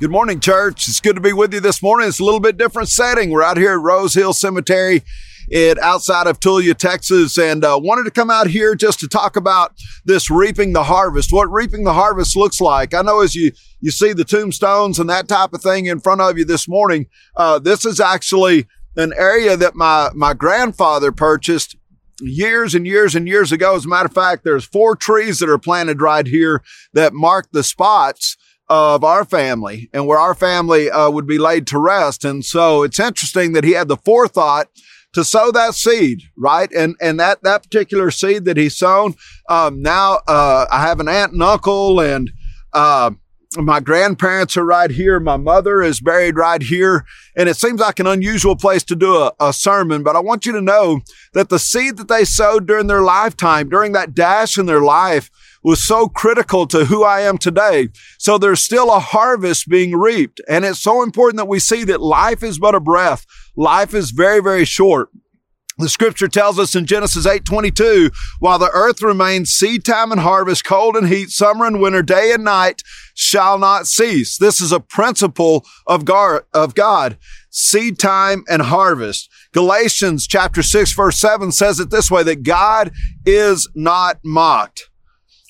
Good morning, church. It's good to be with you this morning. It's a little bit different setting. We're out here at Rose Hill Cemetery it outside of Tulia, Texas, and uh, wanted to come out here just to talk about this reaping the harvest, what reaping the harvest looks like. I know as you you see the tombstones and that type of thing in front of you this morning, uh, this is actually an area that my my grandfather purchased years and years and years ago. As a matter of fact, there's four trees that are planted right here that mark the spots of our family and where our family uh, would be laid to rest. And so it's interesting that he had the forethought to sow that seed, right? And and that that particular seed that he sown, um, now uh, I have an aunt and uncle, and uh, my grandparents are right here. My mother is buried right here, and it seems like an unusual place to do a, a sermon. But I want you to know that the seed that they sowed during their lifetime, during that dash in their life, was so critical to who I am today. So there's still a harvest being reaped. And it's so important that we see that life is but a breath. Life is very, very short. The scripture tells us in Genesis 8:22, while the earth remains seed time and harvest, cold and heat, summer and winter, day and night shall not cease. This is a principle of God, of God. Seed time and harvest. Galatians chapter 6 verse 7 says it this way that God is not mocked.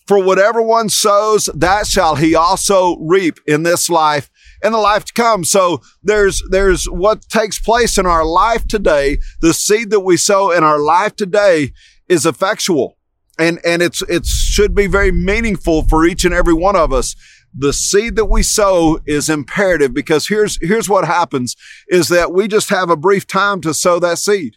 For whatever one sows, that shall he also reap in this life and the life to come. So there's, there's what takes place in our life today. The seed that we sow in our life today is effectual and, and it's, it should be very meaningful for each and every one of us. The seed that we sow is imperative because here's, here's what happens is that we just have a brief time to sow that seed.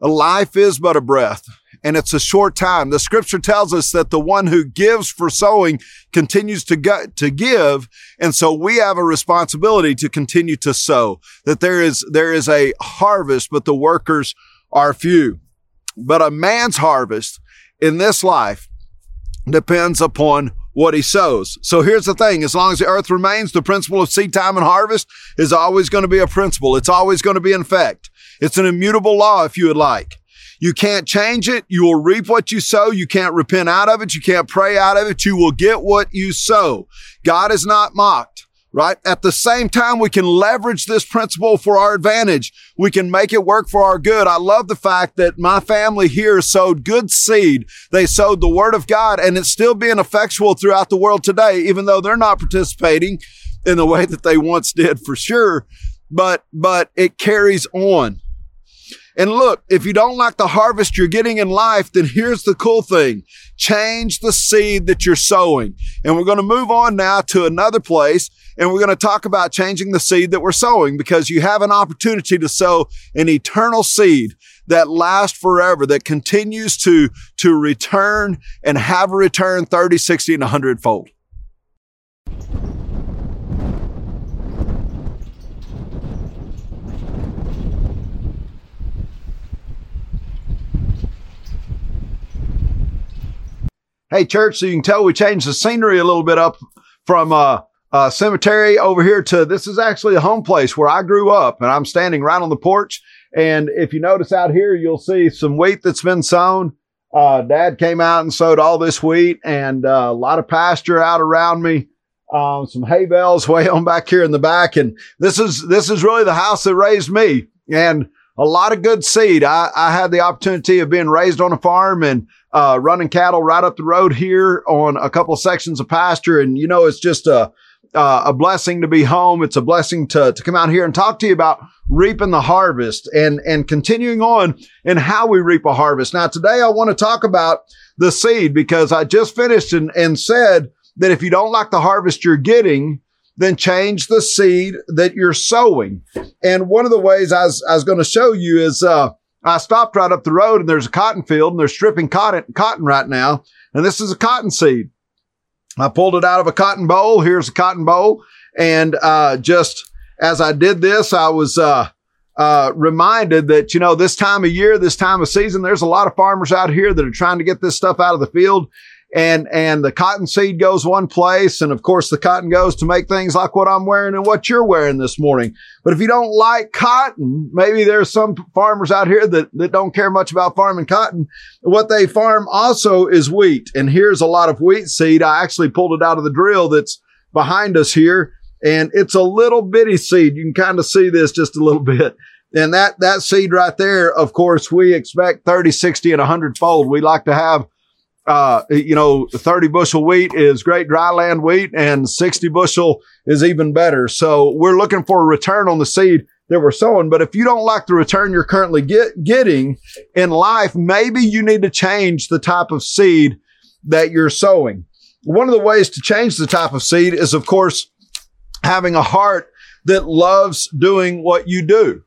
A life is but a breath and it's a short time. The scripture tells us that the one who gives for sowing continues to, go, to give. And so we have a responsibility to continue to sow that there is, there is a harvest, but the workers are few. But a man's harvest in this life depends upon what he sows. So here's the thing. As long as the earth remains, the principle of seed time and harvest is always going to be a principle. It's always going to be in effect. It's an immutable law, if you would like. You can't change it. You will reap what you sow. You can't repent out of it. You can't pray out of it. You will get what you sow. God is not mocked right? At the same time, we can leverage this principle for our advantage. We can make it work for our good. I love the fact that my family here sowed good seed. They sowed the word of God and it's still being effectual throughout the world today, even though they're not participating in the way that they once did for sure. But, but it carries on. And look, if you don't like the harvest you're getting in life, then here's the cool thing. Change the seed that you're sowing. And we're going to move on now to another place and we're going to talk about changing the seed that we're sowing because you have an opportunity to sow an eternal seed that lasts forever, that continues to, to return and have a return 30, 60, and 100 fold. Hey, church, so you can tell we changed the scenery a little bit up from uh, uh, cemetery over here to this is actually a home place where I grew up, and I'm standing right on the porch. And if you notice out here, you'll see some wheat that's been sown. Uh, Dad came out and sowed all this wheat, and uh, a lot of pasture out around me. Um, some hay bales way on back here in the back, and this is this is really the house that raised me. And a lot of good seed. I, I had the opportunity of being raised on a farm and uh, running cattle right up the road here on a couple sections of pasture. And, you know, it's just a, uh, a blessing to be home. It's a blessing to, to come out here and talk to you about reaping the harvest and, and continuing on in how we reap a harvest. Now, today I want to talk about the seed because I just finished and, and said that if you don't like the harvest you're getting, then change the seed that you're sowing. And one of the ways I was, I was going to show you is, uh, I stopped right up the road and there's a cotton field and they're stripping cotton, cotton right now. And this is a cotton seed. I pulled it out of a cotton boll. Here's a cotton boll. And, uh, just as I did this, I was, uh, uh, reminded that, you know, this time of year, this time of season, there's a lot of farmers out here that are trying to get this stuff out of the field and and the cotton seed goes one place and of course the cotton goes to make things like what I'm wearing and what you're wearing this morning. But if you don't like cotton, maybe there's some farmers out here that, that don't care much about farming cotton. What they farm also is wheat. And here's a lot of wheat seed. I actually pulled it out of the drill that's behind us here. and it's a little bitty seed. You can kind of see this just a little bit. And that, that seed right there, of course, we expect 30, 60 and 100 fold. We like to have, uh, you know, 30 bushel wheat is great dry land wheat and 60 bushel is even better. So we're looking for a return on the seed that we're sowing. But if you don't like the return you're currently get, getting in life, maybe you need to change the type of seed that you're sowing. One of the ways to change the type of seed is, of course, having a heart that loves doing what you do.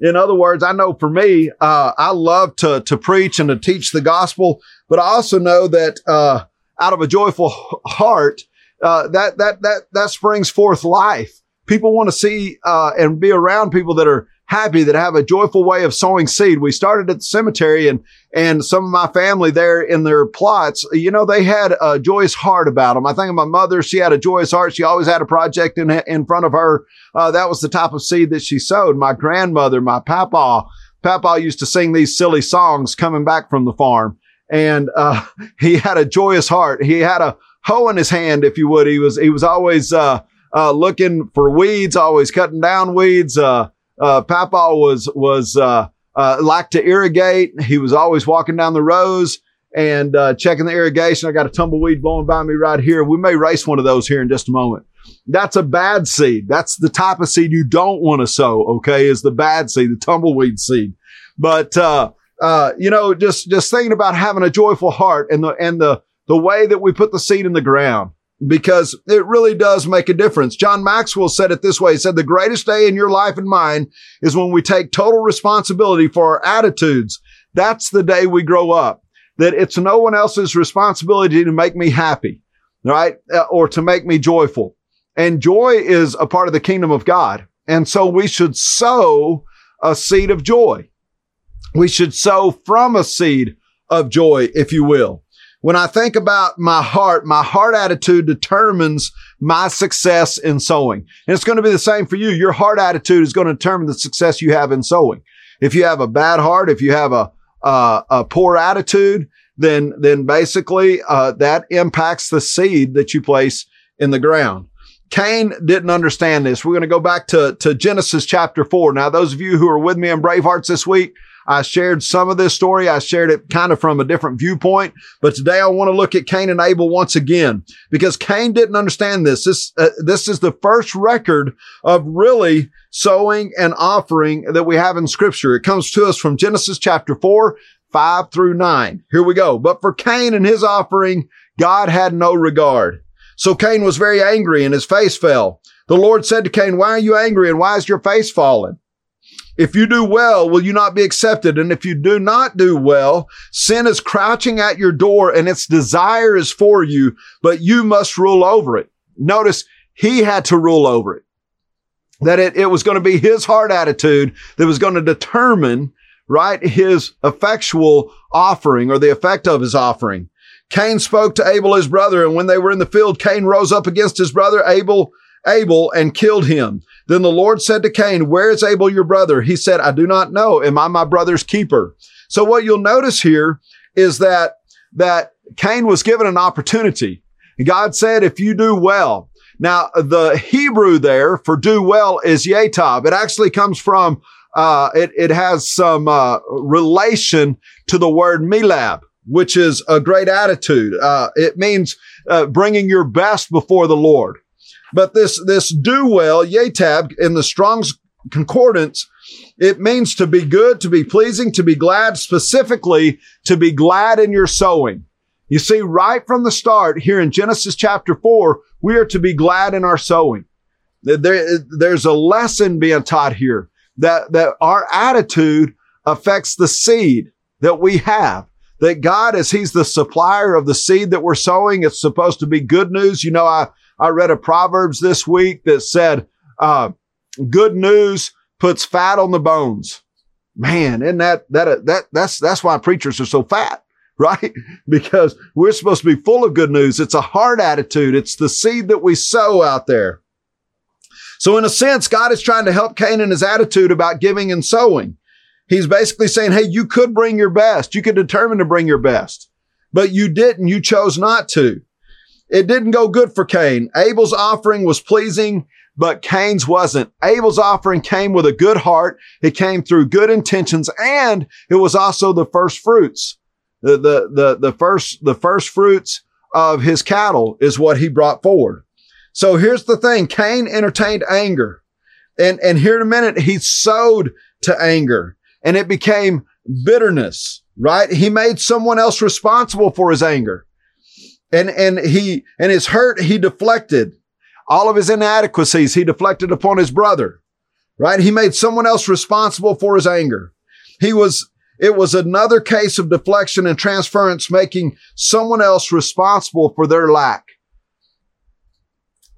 In other words, I know for me, uh, I love to, to preach and to teach the gospel, but I also know that, uh, out of a joyful heart, uh, that, that, that, that springs forth life. People want to see, uh, and be around people that are happy that have a joyful way of sowing seed. We started at the cemetery and, and some of my family there in their plots, you know, they had a joyous heart about them. I think of my mother, she had a joyous heart. She always had a project in, in front of her. Uh, that was the type of seed that she sowed. My grandmother, my papa, papa used to sing these silly songs coming back from the farm. And, uh, he had a joyous heart. He had a hoe in his hand, if you would. He was, he was always, uh, uh, looking for weeds, always cutting down weeds, uh, uh, Papa was, was, uh, uh, liked to irrigate. He was always walking down the rows and, uh, checking the irrigation. I got a tumbleweed blowing by me right here. We may race one of those here in just a moment. That's a bad seed. That's the type of seed you don't want to sow. Okay. Is the bad seed, the tumbleweed seed. But, uh, you know, just, just thinking about having a joyful heart and the, and the, the way that we put the seed in the ground because it really does make a difference. John Maxwell said it this way. He said, the greatest day in your life and mine is when we take total responsibility for our attitudes. That's the day we grow up. That it's no one else's responsibility to make me happy, right? Uh, or to make me joyful. And joy is a part of the kingdom of God. And so we should sow a seed of joy. We should sow from a seed of joy, if you will. When I think about my heart, my heart attitude determines my success in sowing. And it's going to be the same for you. Your heart attitude is going to determine the success you have in sowing. If you have a bad heart, if you have a, a poor attitude, then, then basically, uh, that impacts the seed that you place in the ground. Cain didn't understand this. We're going to go back to, to Genesis chapter four. Now, those of you who are with me in Bravehearts this week, I shared some of this story. I shared it kind of from a different viewpoint, but today I want to look at Cain and Abel once again because Cain didn't understand this. This, uh, this is the first record of really sowing and offering that we have in scripture. It comes to us from Genesis chapter four, five through nine. Here we go. But for Cain and his offering, God had no regard. So Cain was very angry and his face fell. The Lord said to Cain, why are you angry and why is your face fallen? If you do well, will you not be accepted? And if you do not do well, sin is crouching at your door and its desire is for you, but you must rule over it. Notice he had to rule over it. That it, it was going to be his heart attitude that was going to determine, right, his effectual offering or the effect of his offering. Cain spoke to Abel, his brother, and when they were in the field, Cain rose up against his brother Abel, Abel and killed him. Then the Lord said to Cain, where is Abel your brother? He said, I do not know. Am I my brother's keeper? So what you'll notice here is that, that Cain was given an opportunity. God said, if you do well, now the Hebrew there for do well is yatab. It actually comes from, uh, it, it has some, uh, relation to the word milab, which is a great attitude. Uh, it means, uh, bringing your best before the Lord. But this, this do well, yatab in the Strong's concordance, it means to be good, to be pleasing, to be glad, specifically to be glad in your sowing. You see, right from the start here in Genesis chapter four, we are to be glad in our sowing. There, there's a lesson being taught here that, that our attitude affects the seed that we have. That God, as He's the supplier of the seed that we're sowing, it's supposed to be good news. You know, I, I read a Proverbs this week that said, uh, good news puts fat on the bones. Man, isn't that, that, that, that's, that's why preachers are so fat, right? because we're supposed to be full of good news. It's a hard attitude. It's the seed that we sow out there. So in a sense, God is trying to help Cain in his attitude about giving and sowing. He's basically saying, Hey, you could bring your best. You could determine to bring your best, but you didn't. You chose not to. It didn't go good for Cain. Abel's offering was pleasing, but Cain's wasn't. Abel's offering came with a good heart. It came through good intentions and it was also the first fruits. The, the, the, the first, the first fruits of his cattle is what he brought forward. So here's the thing. Cain entertained anger and, and here in a minute, he sowed to anger and it became bitterness, right? He made someone else responsible for his anger and, and he, and his hurt, he deflected all of his inadequacies. He deflected upon his brother, right? He made someone else responsible for his anger. He was, it was another case of deflection and transference, making someone else responsible for their lack.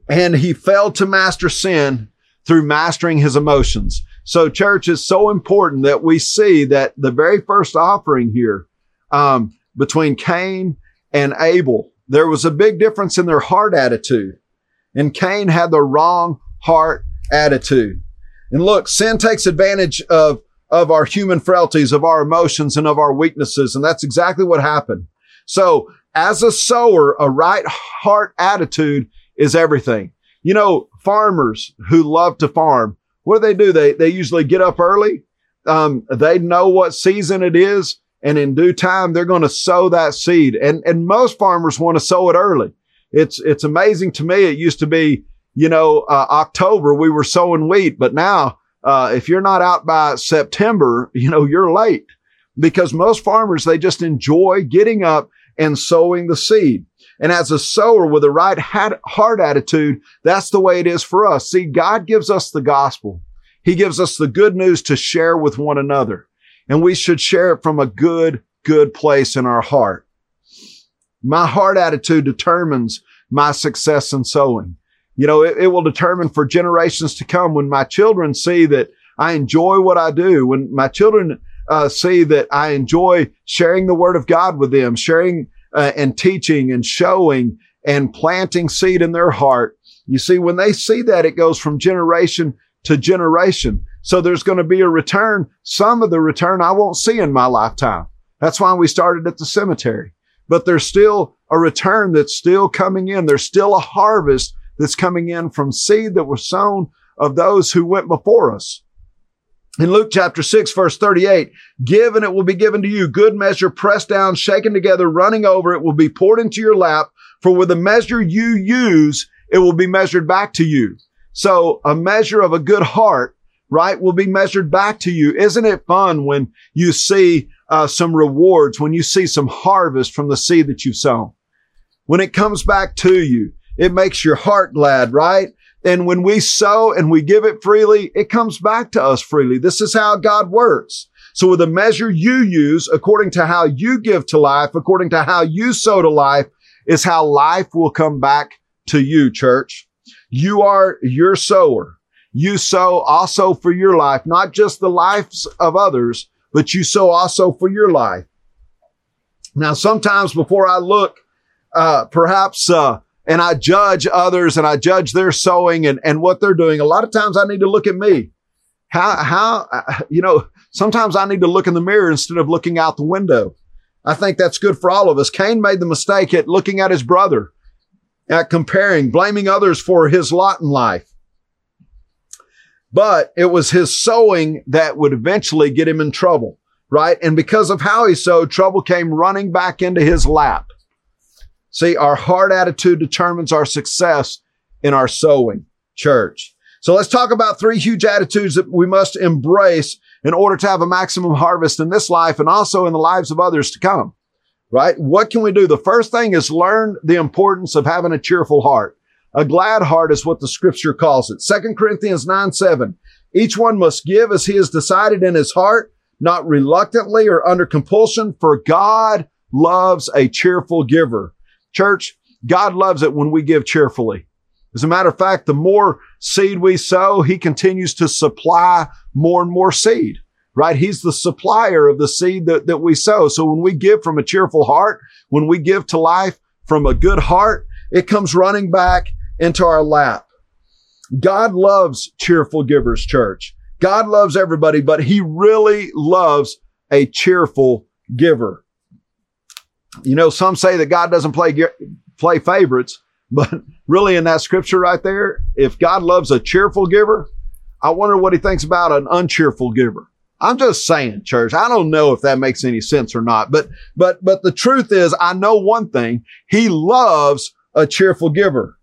And he failed to master sin through mastering his emotions. So church is so important that we see that the very first offering here, um, between Cain and Abel, there was a big difference in their heart attitude. And Cain had the wrong heart attitude. And look, sin takes advantage of, of our human frailties, of our emotions and of our weaknesses. And that's exactly what happened. So as a sower, a right heart attitude is everything. You know, farmers who love to farm, what do they do? They, they usually get up early. Um, they know what season it is. And in due time, they're going to sow that seed. And, and most farmers want to sow it early. It's, it's amazing to me. It used to be, you know, uh, October, we were sowing wheat, but now, uh, if you're not out by September, you know, you're late because most farmers, they just enjoy getting up and sowing the seed. And as a sower with a right heart attitude, that's the way it is for us. See, God gives us the gospel. He gives us the good news to share with one another. And we should share it from a good, good place in our heart. My heart attitude determines my success in sowing. You know, it, it will determine for generations to come when my children see that I enjoy what I do, when my children uh, see that I enjoy sharing the word of God with them, sharing uh, and teaching and showing and planting seed in their heart. You see, when they see that, it goes from generation to generation. So there's going to be a return. Some of the return I won't see in my lifetime. That's why we started at the cemetery. But there's still a return that's still coming in. There's still a harvest that's coming in from seed that was sown of those who went before us. In Luke chapter 6, verse 38, give and it will be given to you. Good measure, pressed down, shaken together, running over. It will be poured into your lap. For with the measure you use, it will be measured back to you. So a measure of a good heart, right, will be measured back to you. Isn't it fun when you see uh, some rewards, when you see some harvest from the seed that you've sown? When it comes back to you, it makes your heart glad, right? And when we sow and we give it freely, it comes back to us freely. This is how God works. So with the measure you use, according to how you give to life, according to how you sow to life, is how life will come back to you, church. You are your sower. You sow also for your life, not just the lives of others, but you sow also for your life. Now, sometimes before I look, uh, perhaps, uh, and I judge others and I judge their sowing and, and what they're doing. A lot of times I need to look at me. How, how, you know, sometimes I need to look in the mirror instead of looking out the window. I think that's good for all of us. Cain made the mistake at looking at his brother, at comparing, blaming others for his lot in life. But it was his sowing that would eventually get him in trouble, right? And because of how he sowed, trouble came running back into his lap. See, our heart attitude determines our success in our sowing church. So let's talk about three huge attitudes that we must embrace in order to have a maximum harvest in this life and also in the lives of others to come. Right? What can we do? The first thing is learn the importance of having a cheerful heart. A glad heart is what the scripture calls it. Second Corinthians 9, 7. Each one must give as he has decided in his heart, not reluctantly or under compulsion, for God loves a cheerful giver. Church, God loves it when we give cheerfully. As a matter of fact, the more seed we sow, he continues to supply more and more seed, right? He's the supplier of the seed that, that we sow. So when we give from a cheerful heart, when we give to life from a good heart, it comes running back into our lap. God loves cheerful givers, church. God loves everybody, but he really loves a cheerful giver. You know, some say that God doesn't play, play favorites, But really in that scripture right there, if God loves a cheerful giver, I wonder what he thinks about an uncheerful giver. I'm just saying, church. I don't know if that makes any sense or not, but, but, but the truth is I know one thing. He loves a cheerful giver.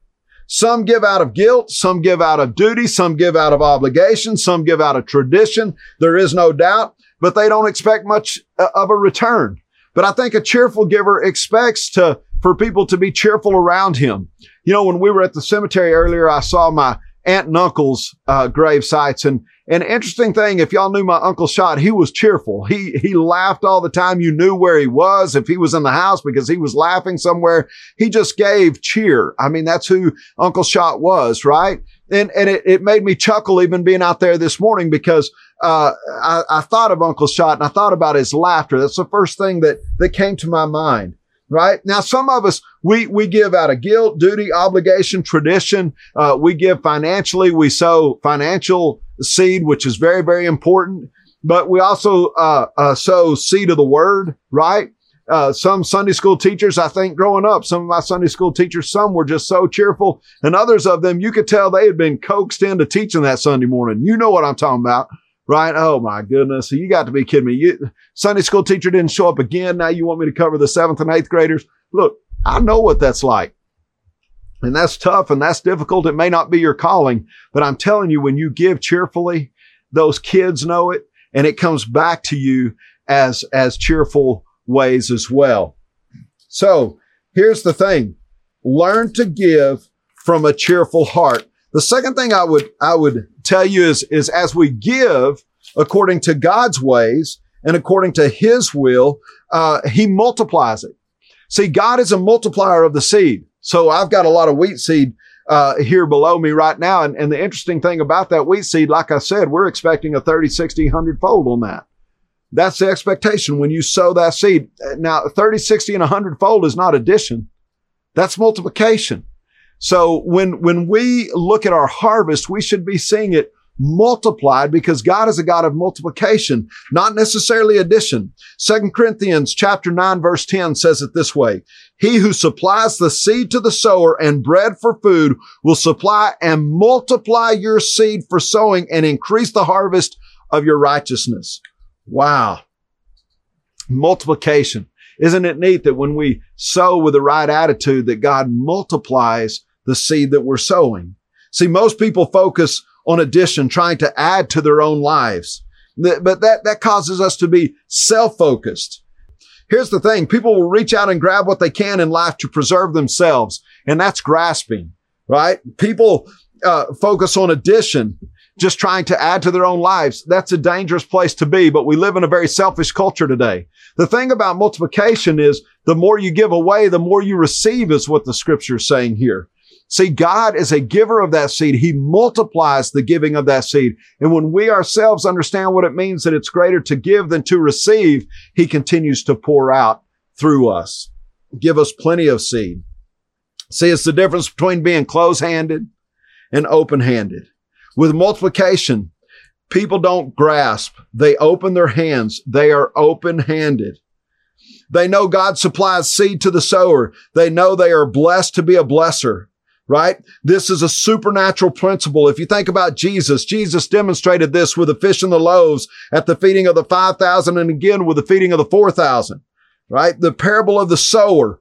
Some give out of guilt. Some give out of duty. Some give out of obligation. Some give out of tradition. There is no doubt, but they don't expect much uh, of a return. But I think a cheerful giver expects to, for people to be cheerful around him. You know, when we were at the cemetery earlier, I saw my aunt and uncle's uh, grave sites. And an interesting thing, if y'all knew my uncle Shot, he was cheerful. He he laughed all the time. You knew where he was if he was in the house because he was laughing somewhere. He just gave cheer. I mean, that's who Uncle Shot was, right? And and it, it made me chuckle even being out there this morning because uh, I, I thought of Uncle Shot and I thought about his laughter. That's the first thing that that came to my mind right? Now, some of us, we, we give out of guilt, duty, obligation, tradition. Uh, we give financially. We sow financial seed, which is very, very important. But we also, uh, uh, sow seed of the word, right? Uh, some Sunday school teachers, I think growing up, some of my Sunday school teachers, some were just so cheerful and others of them, you could tell they had been coaxed into teaching that Sunday morning. You know what I'm talking about right? Oh my goodness. You got to be kidding me. You, Sunday school teacher didn't show up again. Now you want me to cover the seventh and eighth graders. Look, I know what that's like. And that's tough and that's difficult. It may not be your calling, but I'm telling you, when you give cheerfully, those kids know it and it comes back to you as, as cheerful ways as well. So here's the thing. Learn to give from a cheerful heart. The second thing I would, I would tell you is, is as we give according to God's ways and according to his will, uh, he multiplies it. See, God is a multiplier of the seed. So I've got a lot of wheat seed uh, here below me right now. And, and the interesting thing about that wheat seed, like I said, we're expecting a 30, 60, 100 fold on that. That's the expectation when you sow that seed. Now, 30, 60, and 100 fold is not addition. That's multiplication. So when, when we look at our harvest, we should be seeing it multiplied because God is a God of multiplication, not necessarily addition. Second Corinthians chapter 9 verse 10 says it this way. He who supplies the seed to the sower and bread for food will supply and multiply your seed for sowing and increase the harvest of your righteousness. Wow. Multiplication. Isn't it neat that when we sow with the right attitude that God multiplies the seed that we're sowing. See, most people focus on addition, trying to add to their own lives. But that, that causes us to be self-focused. Here's the thing. People will reach out and grab what they can in life to preserve themselves. And that's grasping, right? People, uh, focus on addition, just trying to add to their own lives. That's a dangerous place to be, but we live in a very selfish culture today. The thing about multiplication is the more you give away, the more you receive is what the scripture is saying here. See, God is a giver of that seed. He multiplies the giving of that seed. And when we ourselves understand what it means that it's greater to give than to receive, He continues to pour out through us. Give us plenty of seed. See, it's the difference between being close-handed and open-handed. With multiplication, people don't grasp. They open their hands. They are open-handed. They know God supplies seed to the sower. They know they are blessed to be a blesser right? This is a supernatural principle. If you think about Jesus, Jesus demonstrated this with the fish and the loaves at the feeding of the 5,000 and again with the feeding of the 4,000, right? The parable of the sower.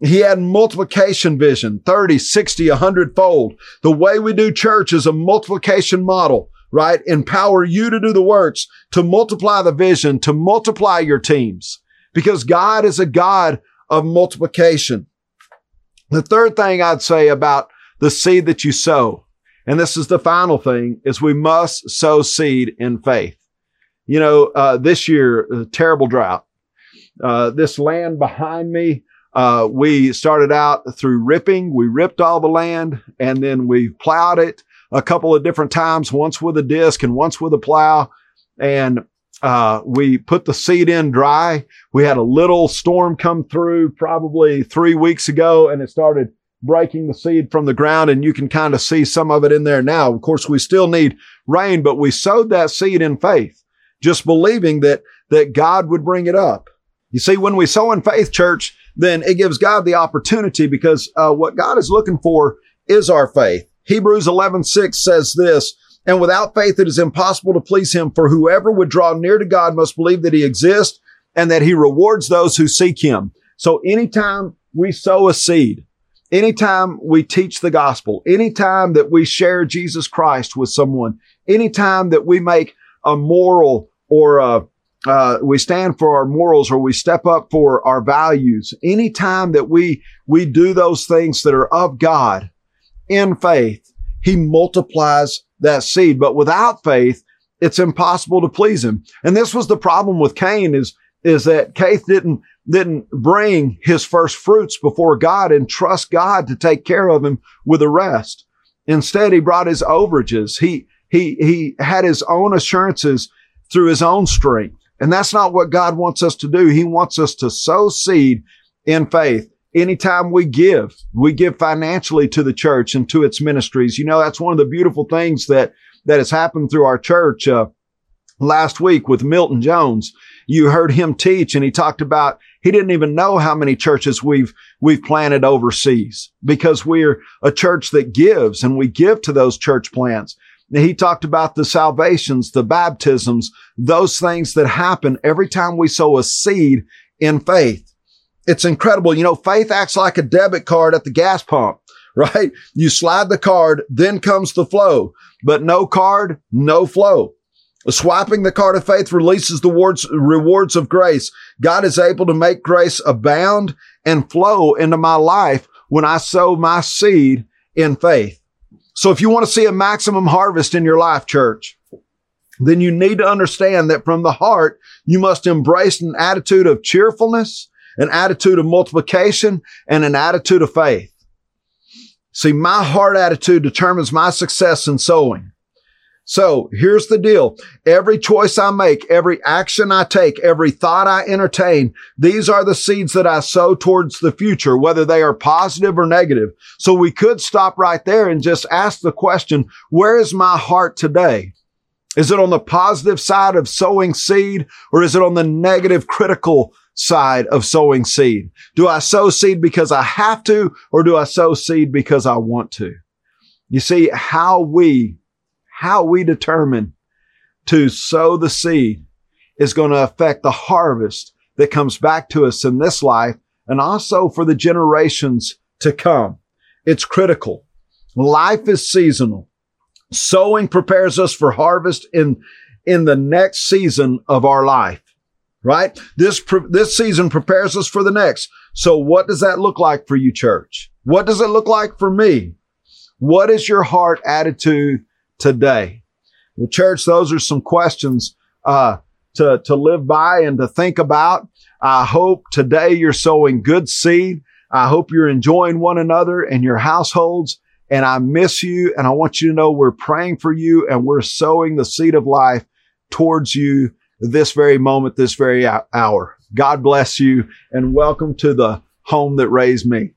He had multiplication vision, 30, 60, 100 fold. The way we do church is a multiplication model, right? Empower you to do the works, to multiply the vision, to multiply your teams because God is a God of multiplication. The third thing I'd say about the seed that you sow, and this is the final thing, is we must sow seed in faith. You know, uh, this year, terrible drought. Uh, this land behind me, uh, we started out through ripping. We ripped all the land and then we plowed it a couple of different times, once with a disc and once with a plow. And uh, we put the seed in dry. We had a little storm come through probably three weeks ago and it started breaking the seed from the ground and you can kind of see some of it in there now. Of course, we still need rain, but we sowed that seed in faith, just believing that, that God would bring it up. You see, when we sow in faith, church, then it gives God the opportunity because uh, what God is looking for is our faith. Hebrews 11, 6 says this, and without faith, it is impossible to please him. For whoever would draw near to God must believe that he exists and that he rewards those who seek him. So anytime we sow a seed, anytime we teach the gospel, anytime that we share Jesus Christ with someone, anytime that we make a moral or a, uh, we stand for our morals or we step up for our values, anytime that we, we do those things that are of God in faith, he multiplies that seed. But without faith, it's impossible to please him. And this was the problem with Cain is, is that Cain didn't, didn't bring his first fruits before God and trust God to take care of him with the rest. Instead, he brought his overages. He, he, he had his own assurances through his own strength. And that's not what God wants us to do. He wants us to sow seed in faith. Anytime we give, we give financially to the church and to its ministries. You know, that's one of the beautiful things that, that has happened through our church. Uh, last week with Milton Jones, you heard him teach and he talked about he didn't even know how many churches we've, we've planted overseas because we're a church that gives and we give to those church plants. He talked about the salvations, the baptisms, those things that happen every time we sow a seed in faith. It's incredible. You know, faith acts like a debit card at the gas pump, right? You slide the card, then comes the flow, but no card, no flow. Swapping the card of faith releases the rewards of grace. God is able to make grace abound and flow into my life when I sow my seed in faith. So if you want to see a maximum harvest in your life, church, then you need to understand that from the heart, you must embrace an attitude of cheerfulness, an attitude of multiplication, and an attitude of faith. See, my heart attitude determines my success in sowing. So here's the deal. Every choice I make, every action I take, every thought I entertain, these are the seeds that I sow towards the future, whether they are positive or negative. So we could stop right there and just ask the question, where is my heart today? Is it on the positive side of sowing seed or is it on the negative critical side of sowing seed? Do I sow seed because I have to or do I sow seed because I want to? You see how we how we determine to sow the seed is going to affect the harvest that comes back to us in this life and also for the generations to come. It's critical. Life is seasonal. Sowing prepares us for harvest in, in the next season of our life, right? This, this season prepares us for the next. So what does that look like for you, church? What does it look like for me? What is your heart attitude today? Well, church, those are some questions uh, to, to live by and to think about. I hope today you're sowing good seed. I hope you're enjoying one another and your households. And I miss you. And I want you to know we're praying for you and we're sowing the seed of life towards you this very moment, this very hour. God bless you and welcome to the home that raised me.